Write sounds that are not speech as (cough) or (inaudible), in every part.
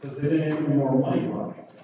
because they didn't have any more money left.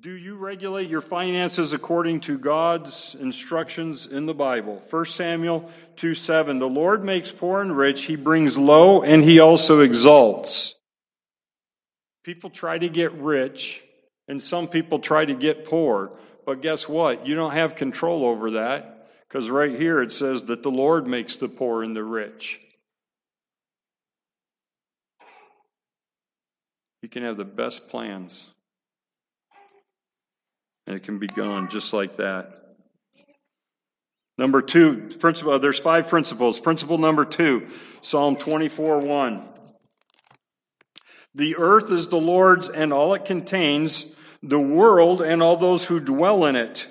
Do you regulate your finances according to God's instructions in the Bible? 1 Samuel 2 7. The Lord makes poor and rich, he brings low, and he also exalts. People try to get rich, and some people try to get poor. But guess what? You don't have control over that, because right here it says that the Lord makes the poor and the rich. You can have the best plans and it can be gone just like that. Number two, principle, uh, there's five principles. Principle number two, Psalm 24 1. The earth is the Lord's and all it contains, the world and all those who dwell in it.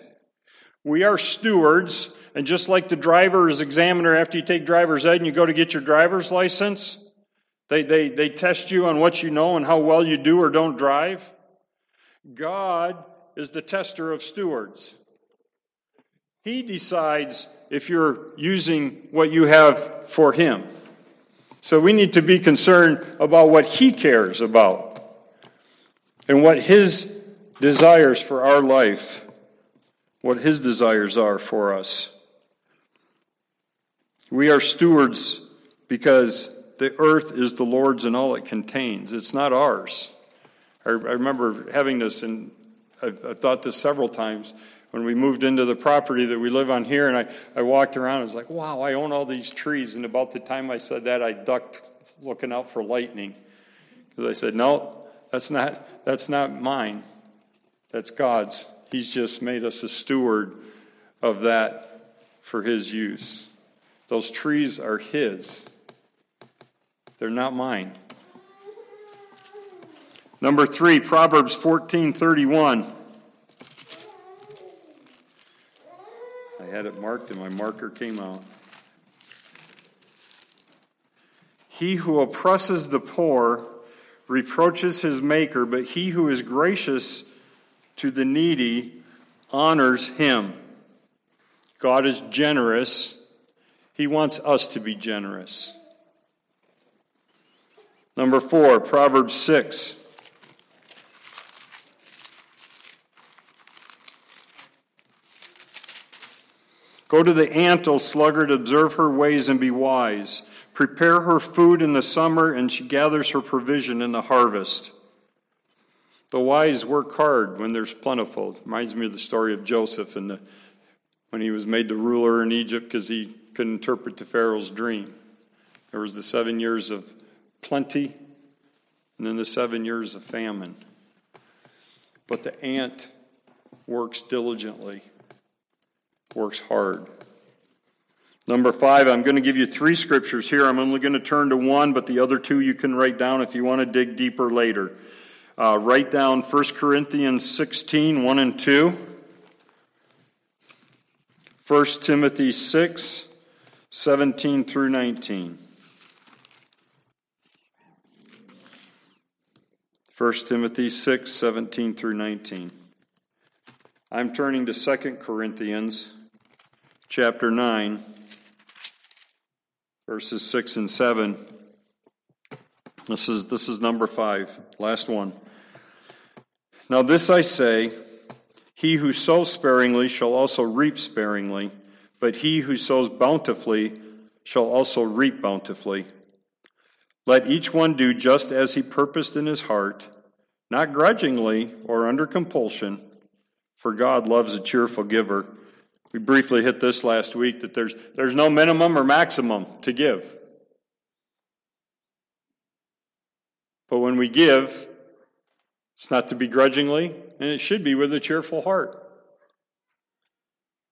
We are stewards, and just like the driver's examiner, after you take driver's ed and you go to get your driver's license, they, they, they test you on what you know and how well you do or don't drive. God is the tester of stewards. He decides if you're using what you have for Him. So we need to be concerned about what He cares about and what His desires for our life, what His desires are for us. We are stewards because the earth is the Lord's and all it contains. It's not ours. I, remember having this in I've, I've, thought this several times when we moved into the property that we live on here, and I, I walked around. I was like, wow, I own all these trees. And about the time I said that, I ducked looking out for lightning because I said, no, that's not that's not mine. That's God's. He's just made us a steward of that for His use. Those trees are His. They're not mine. Number three, Proverbs 14 31. I had it marked and my marker came out. He who oppresses the poor reproaches his maker, but he who is gracious to the needy honors him. God is generous. He wants us to be generous. Number four, Proverbs 6. Go to the ant, O sluggard, observe her ways and be wise. Prepare her food in the summer, and she gathers her provision in the harvest. The wise work hard when there's plentiful. It Reminds me of the story of Joseph and the, when he was made the ruler in Egypt because he could interpret the Pharaoh's dream. There was the seven years of plenty, and then the seven years of famine. But the ant works diligently works hard. Number five, I'm going to give you three scriptures here. I'm only going to turn to one, but the other two you can write down if you want to dig deeper later. Uh, write down 1 Corinthians 16, 1 and 2. 1 Timothy 6, 17 through 19. 1 Timothy 6, 17 through 19. I'm turning to 2 Corinthians chapter 9, verses 6 and 7. This is, this is number 5, last one. Now, this I say He who sows sparingly shall also reap sparingly, but he who sows bountifully shall also reap bountifully. Let each one do just as he purposed in his heart, not grudgingly or under compulsion, for God loves a cheerful giver. We briefly hit this last week that there's, there's no minimum or maximum to give. But when we give, it's not to begrudgingly, and it should be with a cheerful heart.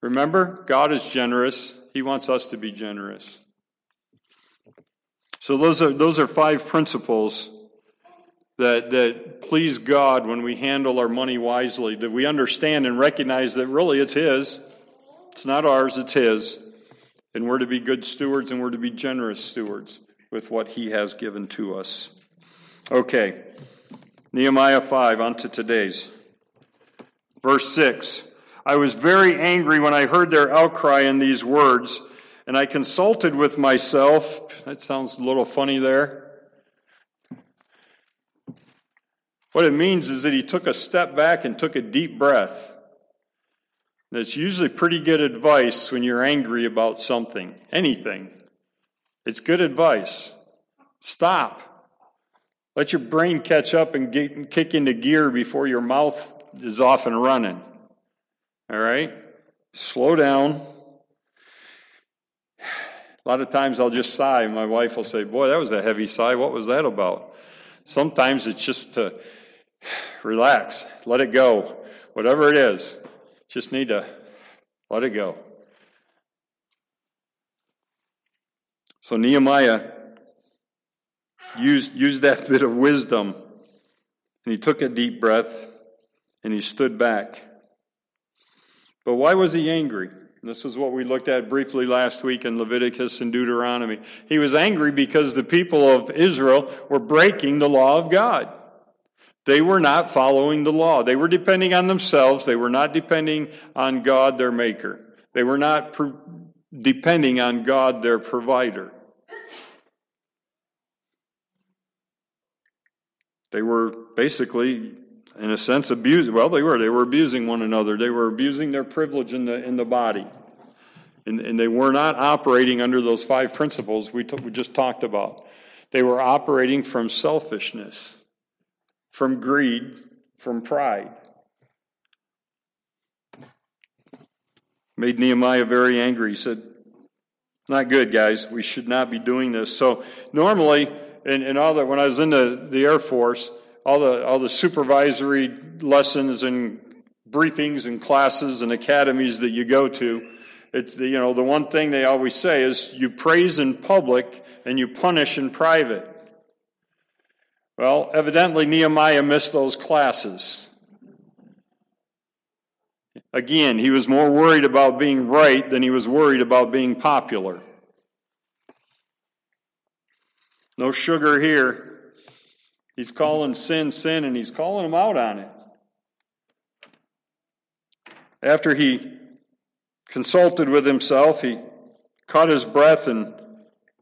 Remember, God is generous. He wants us to be generous. So those are those are five principles that that please God when we handle our money wisely, that we understand and recognize that really it's his. It's not ours, it's His. And we're to be good stewards and we're to be generous stewards with what He has given to us. Okay, Nehemiah 5, on to today's. Verse 6 I was very angry when I heard their outcry in these words, and I consulted with myself. That sounds a little funny there. What it means is that he took a step back and took a deep breath. That's usually pretty good advice when you're angry about something, anything. It's good advice. Stop. Let your brain catch up and get, kick into gear before your mouth is off and running. All right? Slow down. (sighs) A lot of times I'll just sigh. My wife will say, Boy, that was a heavy sigh. What was that about? Sometimes it's just to (sighs) relax, let it go. Whatever it is, just need to let it go. So Nehemiah used, used that bit of wisdom and he took a deep breath and he stood back. But why was he angry? This is what we looked at briefly last week in Leviticus and Deuteronomy. He was angry because the people of Israel were breaking the law of God. They were not following the law. They were depending on themselves. They were not depending on God, their maker. They were not depending on God, their provider. They were basically, in a sense, abusing. Well, they were. They were abusing one another. They were abusing their privilege in the, in the body. And, and they were not operating under those five principles we, t- we just talked about. They were operating from selfishness from greed, from pride. Made Nehemiah very angry. He said, Not good, guys. We should not be doing this. So, normally, in, in all the, when I was in the, the Air Force, all the, all the supervisory lessons and briefings and classes and academies that you go to, it's the, you know, the one thing they always say is you praise in public and you punish in private. Well, evidently Nehemiah missed those classes. Again, he was more worried about being right than he was worried about being popular. No sugar here. He's calling sin sin and he's calling them out on it. after he consulted with himself, he caught his breath, and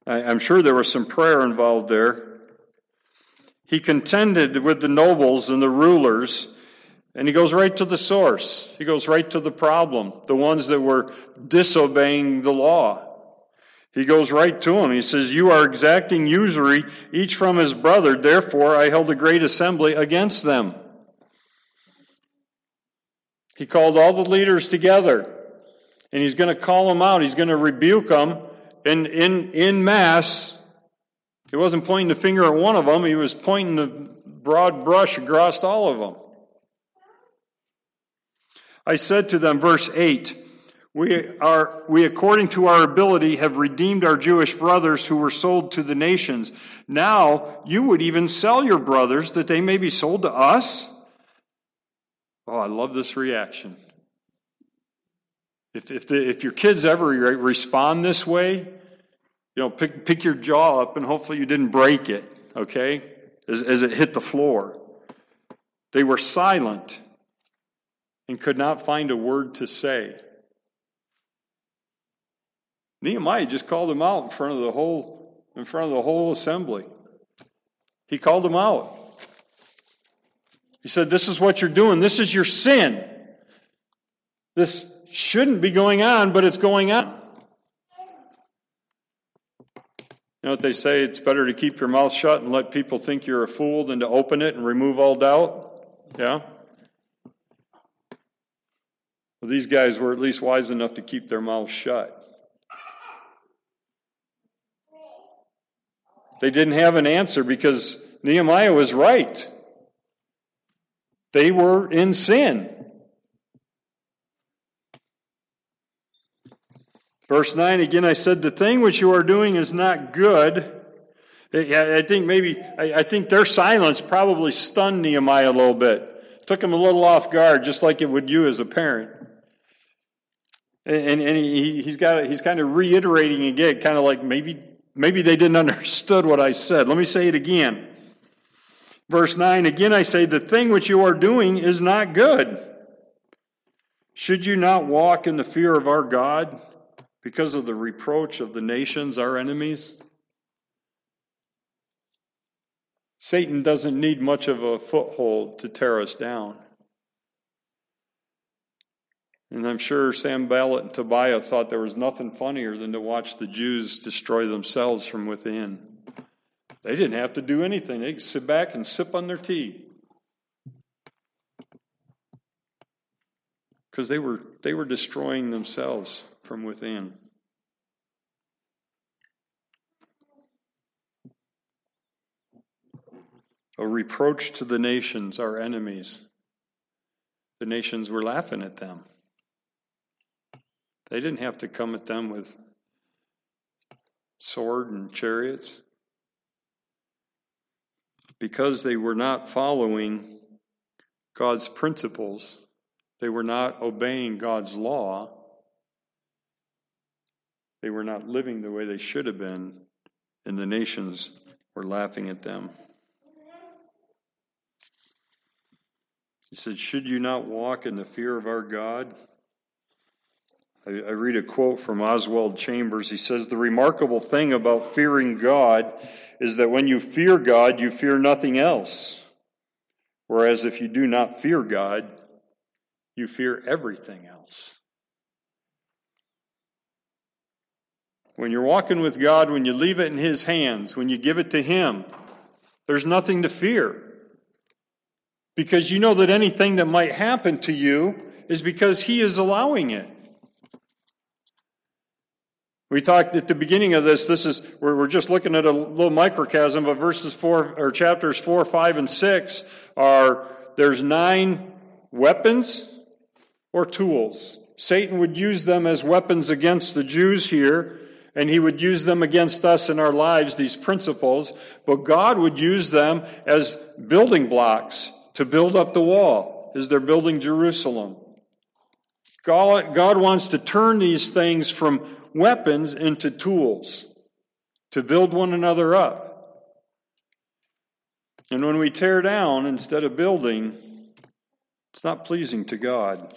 I'm sure there was some prayer involved there. He contended with the nobles and the rulers, and he goes right to the source. He goes right to the problem, the ones that were disobeying the law. He goes right to him. He says, You are exacting usury, each from his brother. Therefore, I held a great assembly against them. He called all the leaders together, and he's going to call them out. He's going to rebuke them in, in, in mass. He wasn't pointing the finger at one of them, he was pointing the broad brush across all of them. I said to them, verse 8, we are, we according to our ability have redeemed our Jewish brothers who were sold to the nations. Now you would even sell your brothers that they may be sold to us? Oh, I love this reaction. If, if, the, if your kids ever respond this way, you know, pick, pick your jaw up and hopefully you didn't break it, okay, as, as it hit the floor. They were silent and could not find a word to say. Nehemiah just called them out in front of the whole in front of the whole assembly. He called them out. He said, This is what you're doing. This is your sin. This shouldn't be going on, but it's going on. You know what they say? It's better to keep your mouth shut and let people think you're a fool than to open it and remove all doubt. Yeah? Well, these guys were at least wise enough to keep their mouths shut. They didn't have an answer because Nehemiah was right. They were in sin. Verse 9 again, I said, The thing which you are doing is not good. I think maybe, I think their silence probably stunned Nehemiah a little bit. Took him a little off guard, just like it would you as a parent. And, and he, he's got, he's kind of reiterating again, kind of like maybe Maybe they didn't (laughs) understood what I said. Let me say it again. Verse 9 Again I say, the thing which you are doing is not good. Should you not walk in the fear of our God because of the reproach of the nations, our enemies? Satan doesn't need much of a foothold to tear us down. And I'm sure Sanballat and Tobiah thought there was nothing funnier than to watch the Jews destroy themselves from within. They didn't have to do anything, they could sit back and sip on their tea. Because they were, they were destroying themselves from within. A reproach to the nations, our enemies. The nations were laughing at them. They didn't have to come at them with sword and chariots. Because they were not following God's principles, they were not obeying God's law, they were not living the way they should have been, and the nations were laughing at them. He said, Should you not walk in the fear of our God? I, I read a quote from Oswald Chambers. He says, The remarkable thing about fearing God is that when you fear God, you fear nothing else. Whereas if you do not fear God, you fear everything else. When you're walking with God, when you leave it in His hands, when you give it to Him, there's nothing to fear. Because you know that anything that might happen to you is because He is allowing it. We talked at the beginning of this, this is, we're, we're just looking at a little microcosm, but verses four, or chapters four, five, and six are, there's nine weapons or tools. Satan would use them as weapons against the Jews here, and he would use them against us in our lives, these principles, but God would use them as building blocks to build up the wall as they're building Jerusalem. God, God wants to turn these things from weapons into tools to build one another up. And when we tear down instead of building, it's not pleasing to God.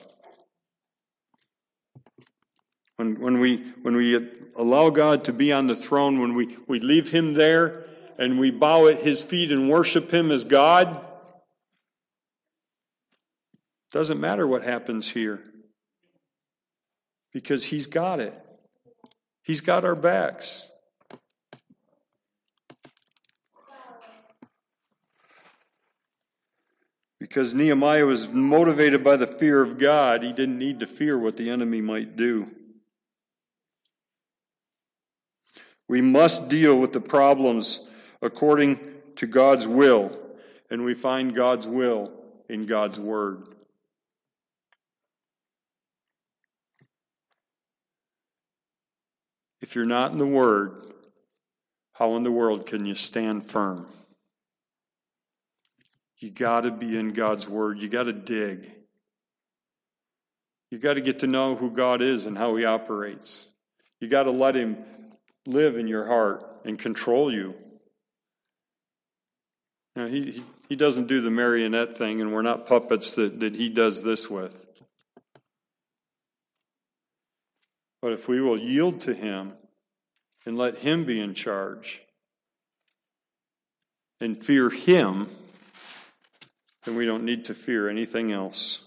When, when, we, when we allow God to be on the throne, when we, we leave Him there and we bow at His feet and worship Him as God, doesn't matter what happens here because He's got it. He's got our backs. Because Nehemiah was motivated by the fear of God, he didn't need to fear what the enemy might do. We must deal with the problems according to God's will, and we find God's will in God's Word. If you're not in the Word, how in the world can you stand firm? You got to be in God's Word. You got to dig. You got to get to know who God is and how He operates. You got to let Him live in your heart and control you. Now, he, he, he doesn't do the marionette thing, and we're not puppets that, that He does this with. But if we will yield to Him and let Him be in charge and fear Him, then we don't need to fear anything else.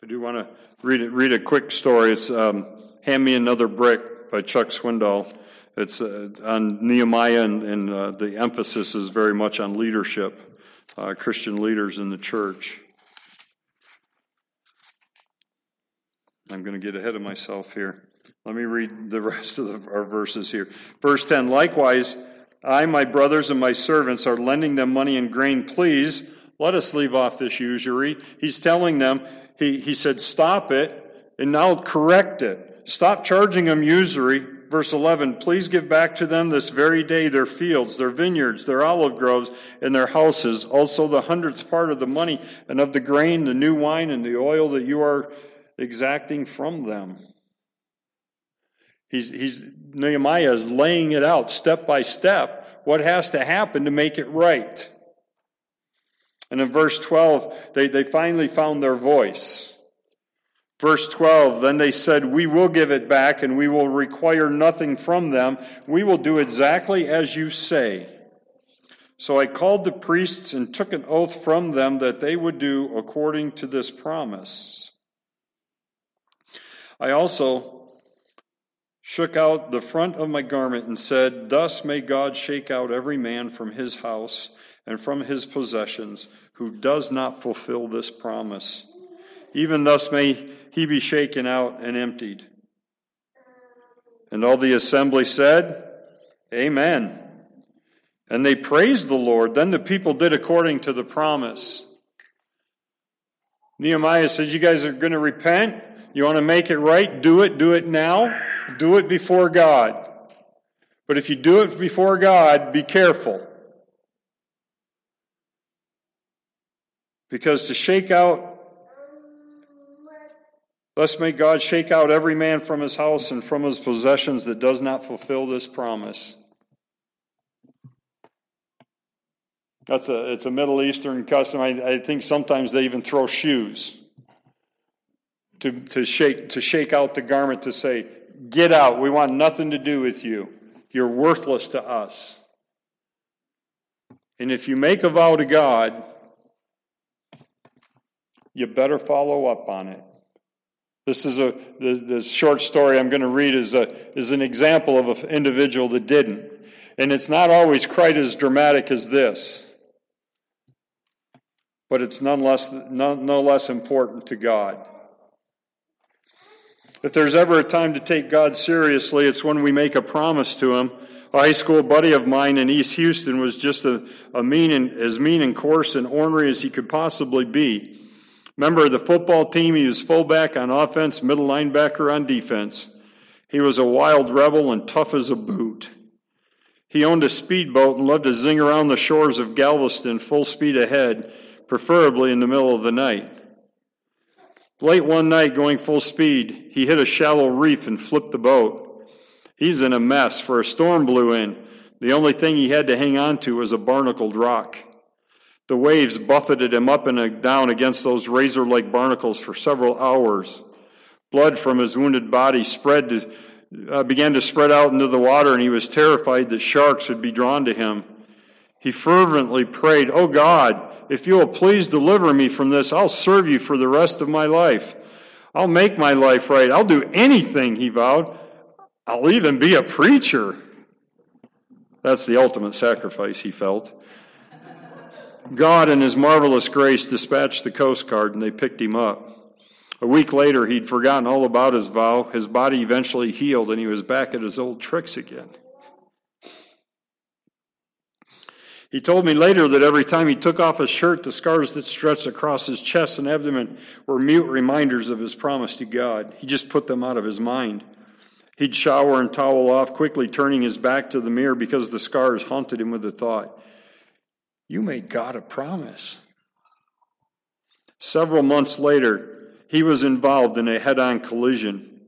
I do want to read read a quick story. It's um, Hand Me Another Brick by Chuck Swindoll. It's uh, on Nehemiah, and, and uh, the emphasis is very much on leadership, uh, Christian leaders in the church. I'm going to get ahead of myself here. Let me read the (laughs) rest of the, our verses here. Verse 10 Likewise, I, my brothers, and my servants are lending them money and grain. Please, let us leave off this usury. He's telling them, he, he said, stop it, and now correct it. Stop charging them usury. Verse 11, please give back to them this very day their fields, their vineyards, their olive groves, and their houses, also the hundredth part of the money and of the grain, the new wine, and the oil that you are exacting from them. He's, he's, Nehemiah is laying it out step by step what has to happen to make it right. And in verse 12, they, they finally found their voice. Verse 12, then they said, We will give it back and we will require nothing from them. We will do exactly as you say. So I called the priests and took an oath from them that they would do according to this promise. I also shook out the front of my garment and said, Thus may God shake out every man from his house and from his possessions who does not fulfill this promise. Even thus may he be shaken out and emptied. And all the assembly said, Amen. And they praised the Lord. Then the people did according to the promise. Nehemiah says, You guys are going to repent? You want to make it right? Do it. Do it now. Do it before God. But if you do it before God, be careful. Because to shake out, thus may God shake out every man from his house and from his possessions that does not fulfill this promise. That's a it's a Middle Eastern custom. I, I think sometimes they even throw shoes to, to shake to shake out the garment to say, Get out, we want nothing to do with you. You're worthless to us. And if you make a vow to God, you better follow up on it. This is a the, short story I'm going to read is a is an example of an individual that didn't, and it's not always quite as dramatic as this, but it's none less no, no less important to God. If there's ever a time to take God seriously, it's when we make a promise to Him. A high school buddy of mine in East Houston was just a, a mean and as mean and coarse and ornery as he could possibly be. Member of the football team, he was fullback on offense, middle linebacker on defense. He was a wild rebel and tough as a boot. He owned a speedboat and loved to zing around the shores of Galveston full speed ahead, preferably in the middle of the night. Late one night, going full speed, he hit a shallow reef and flipped the boat. He's in a mess, for a storm blew in. The only thing he had to hang on to was a barnacled rock. The waves buffeted him up and down against those razor like barnacles for several hours. Blood from his wounded body spread to, uh, began to spread out into the water, and he was terrified that sharks would be drawn to him. He fervently prayed, Oh God, if you will please deliver me from this, I'll serve you for the rest of my life. I'll make my life right. I'll do anything, he vowed. I'll even be a preacher. That's the ultimate sacrifice, he felt. God, in his marvelous grace, dispatched the Coast Guard and they picked him up. A week later, he'd forgotten all about his vow. His body eventually healed and he was back at his old tricks again. He told me later that every time he took off his shirt, the scars that stretched across his chest and abdomen were mute reminders of his promise to God. He just put them out of his mind. He'd shower and towel off, quickly turning his back to the mirror because the scars haunted him with the thought, You made God a promise. Several months later, he was involved in a head on collision.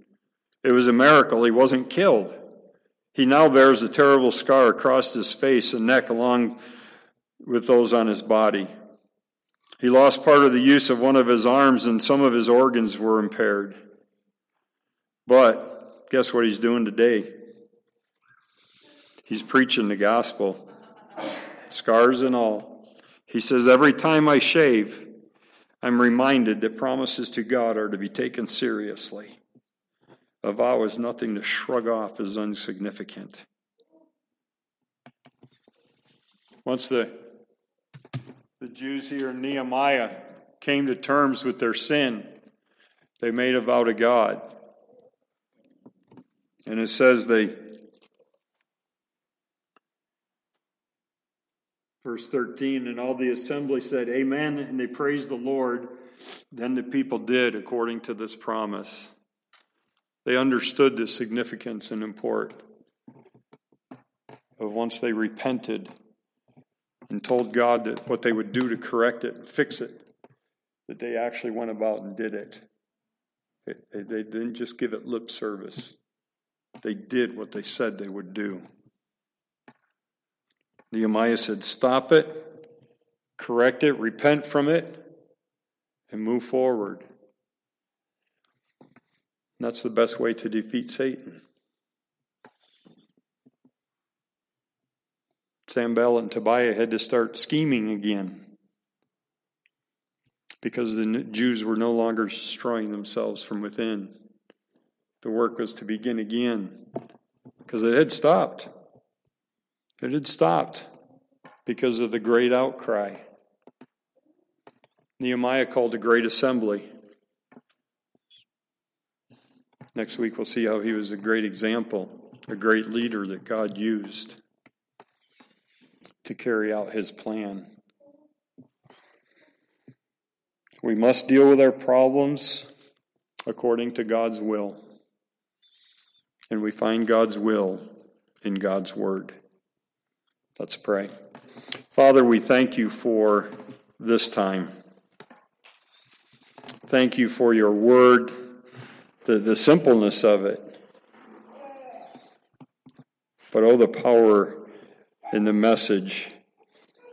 It was a miracle he wasn't killed. He now bears a terrible scar across his face and neck, along with those on his body. He lost part of the use of one of his arms, and some of his organs were impaired. But guess what he's doing today? He's preaching the gospel, scars and all. He says, Every time I shave, I'm reminded that promises to God are to be taken seriously. A vow is nothing to shrug off as insignificant. Once the, the Jews here in Nehemiah came to terms with their sin, they made a vow to God. And it says they, verse 13, and all the assembly said, Amen, and they praised the Lord. Then the people did according to this promise. They understood the significance and import of once they repented and told God that what they would do to correct it and fix it, that they actually went about and did it. They, they didn't just give it lip service, they did what they said they would do. Nehemiah said, Stop it, correct it, repent from it, and move forward. That's the best way to defeat Satan. Sanballat and Tobiah had to start scheming again because the Jews were no longer destroying themselves from within. The work was to begin again because it had stopped. It had stopped because of the great outcry. Nehemiah called a great assembly. Next week, we'll see how he was a great example, a great leader that God used to carry out his plan. We must deal with our problems according to God's will. And we find God's will in God's word. Let's pray. Father, we thank you for this time. Thank you for your word the, the simpleness of it. But oh, the power in the message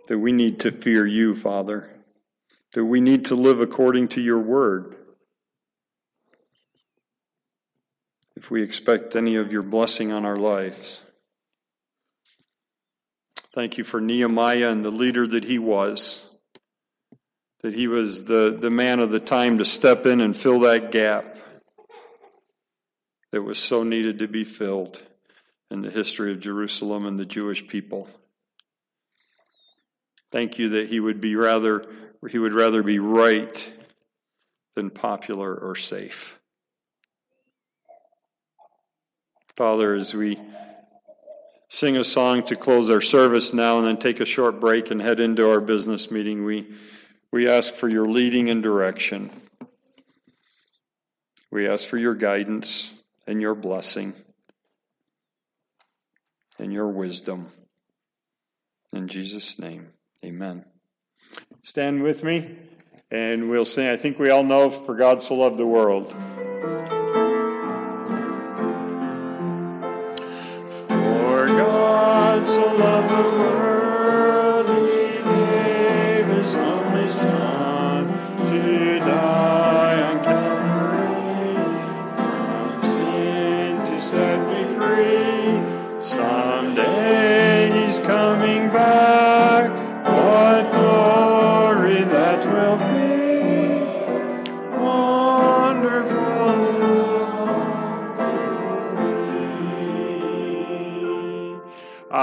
that we need to fear you, Father, that we need to live according to your word. If we expect any of your blessing on our lives. Thank you for Nehemiah and the leader that he was. That he was the, the man of the time to step in and fill that gap that was so needed to be filled in the history of Jerusalem and the Jewish people. Thank you that he would be rather he would rather be right than popular or safe. Father, as we sing a song to close our service now and then take a short break and head into our business meeting, we, we ask for your leading and direction. We ask for your guidance and your blessing and your wisdom. In Jesus' name, amen. Stand with me and we'll sing. I think we all know, For God so loved the world. so loved the world he gave his only son.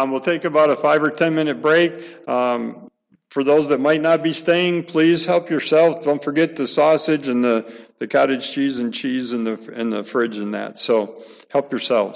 Um, we'll take about a five or ten minute break. Um, for those that might not be staying, please help yourself. Don't forget the sausage and the, the cottage cheese and cheese in the in the fridge and that. So help yourselves.